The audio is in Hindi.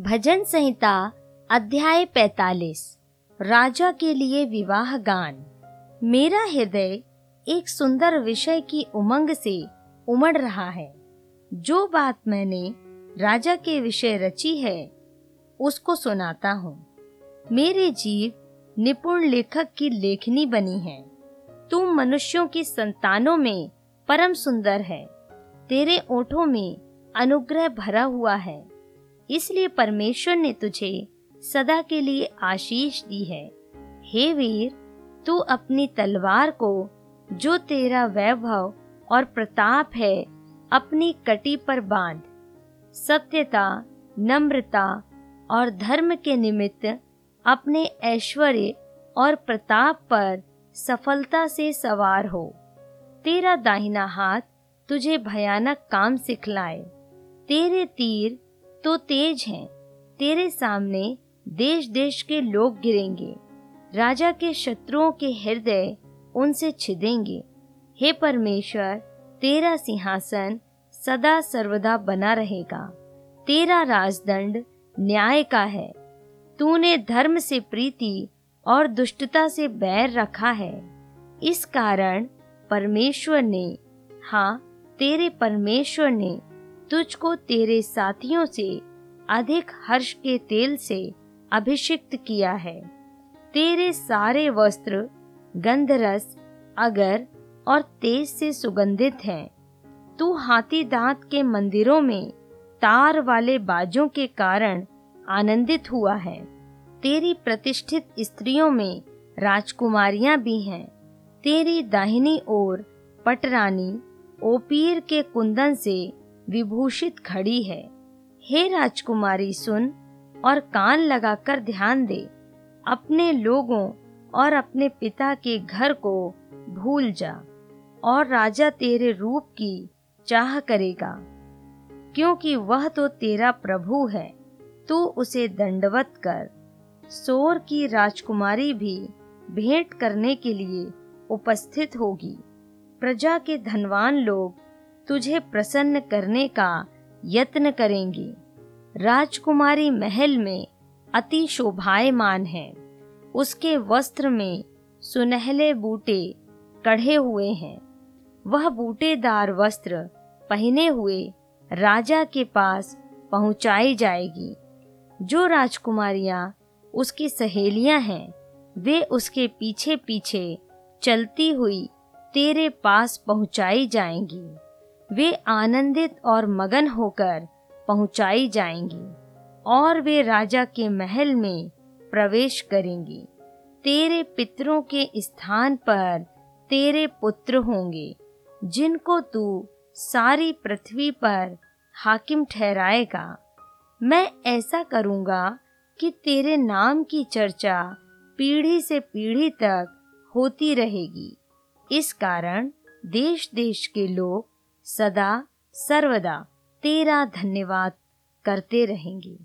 भजन संहिता, अध्याय 45 राजा के लिए विवाह गान। मेरा हृदय एक सुंदर विषय की उमंग से उमड़ रहा है। जो बात मैंने राजा के विषय रची है, उसको सुनाता हूँ। मेरे जीव निपुण लेखक की लेखनी बनी है। तुम मनुष्यों की संतानों में परम सुंदर है। तेरे ओठों में अनुग्रह भरा हुआ है। इसलिए परमेश्वर ने तुझे सदा के लिए आशीष दी है। हे वीर, तू अपनी तलवार को, जो तेरा वैभव और प्रताप है, अपनी कटी पर बाँध। सत्यता, नम्रता और धर्म के निमित्त अपने ऐश्वर्य और प्रताप पर सफलता से सवार हो। तेरा दाहिना हाथ तुझे भयानक काम सिखलाए। तेरे तीर तो तेज हैं। तेरे सामने देश देश के लोग गिरेंगे। राजा के शत्रुओं के हृदय उनसे छिदेंगे। हे परमेश्वर, तेरा सिंहासन सदा सर्वदा बना रहेगा। तेरा राजदंड न्याय का है। तूने धर्म से प्रीति और दुष्टता से बैर रखा है। इस कारण परमेश्वर ने हाँ तेरे परमेश्वर ने तुझको तेरे साथियों से अधिक हर्ष के तेल से अभिषिक्त किया है। तेरे सारे वस्त्र, गंधरस, अगर और तेज से सुगंधित हैं। तू हाथी दांत के मंदिरों में तार वाले बाजों के कारण आनंदित हुआ है। तेरी प्रतिष्ठित स्त्रियों में राजकुमारियाँ भी हैं। तेरी दाहिनी ओर पटरानी ओपीर के कुंदन से विभूषित खड़ी है। हे राजकुमारी, सुन और कान लगाकर ध्यान दे। अपने लोगों और अपने पिता के घर को भूल जा और राजा तेरे रूप की चाह करेगा, क्योंकि वह तो तेरा प्रभु है। तू उसे दंडवत कर। सोर की राजकुमारी भी भेंट करने के लिए उपस्थित होगी। प्रजा के धनवान लोग तुझे प्रसन्न करने का यत्न करेंगी। राजकुमारी महल में अति शोभायमान है। उसके वस्त्र में सुनहले बूटे कढ़े हुए हैं। वह बूटेदार वस्त्र पहने हुए राजा के पास पहुंचाई जाएगी। जो राजकुमारियाँ उसकी सहेलियाँ हैं, वे उसके पीछे पीछे चलती हुई तेरे पास पहुंचाई जाएँगी। वे आनंदित और मगन होकर पहुंचाई जाएँगी और वे राजा के महल में प्रवेश करेंगी। तेरे पितरों के स्थान पर तेरे पुत्र होंगे, जिनको तू सारी पृथ्वी पर हाकिम ठहराएगा। मैं ऐसा करूँगा कि तेरे नाम की चर्चा पीढ़ी से पीढ़ी तक होती रहेगी। इस कारण देश देश के लोग सदा सर्वदा तेरा धन्यवाद करते रहेंगे।